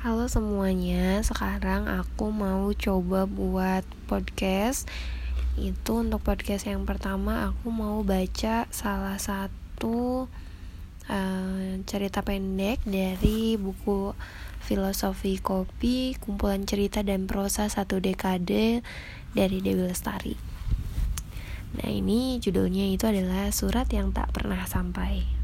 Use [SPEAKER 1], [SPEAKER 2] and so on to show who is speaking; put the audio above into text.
[SPEAKER 1] Halo semuanya, sekarang aku mau coba buat podcast. Itu untuk podcast yang pertama, aku mau baca salah satu uh, cerita pendek dari buku Filosofi Kopi, kumpulan cerita dan prosa satu dekade dari Dewi Lestari. Nah, ini judulnya itu adalah Surat yang Tak Pernah Sampai.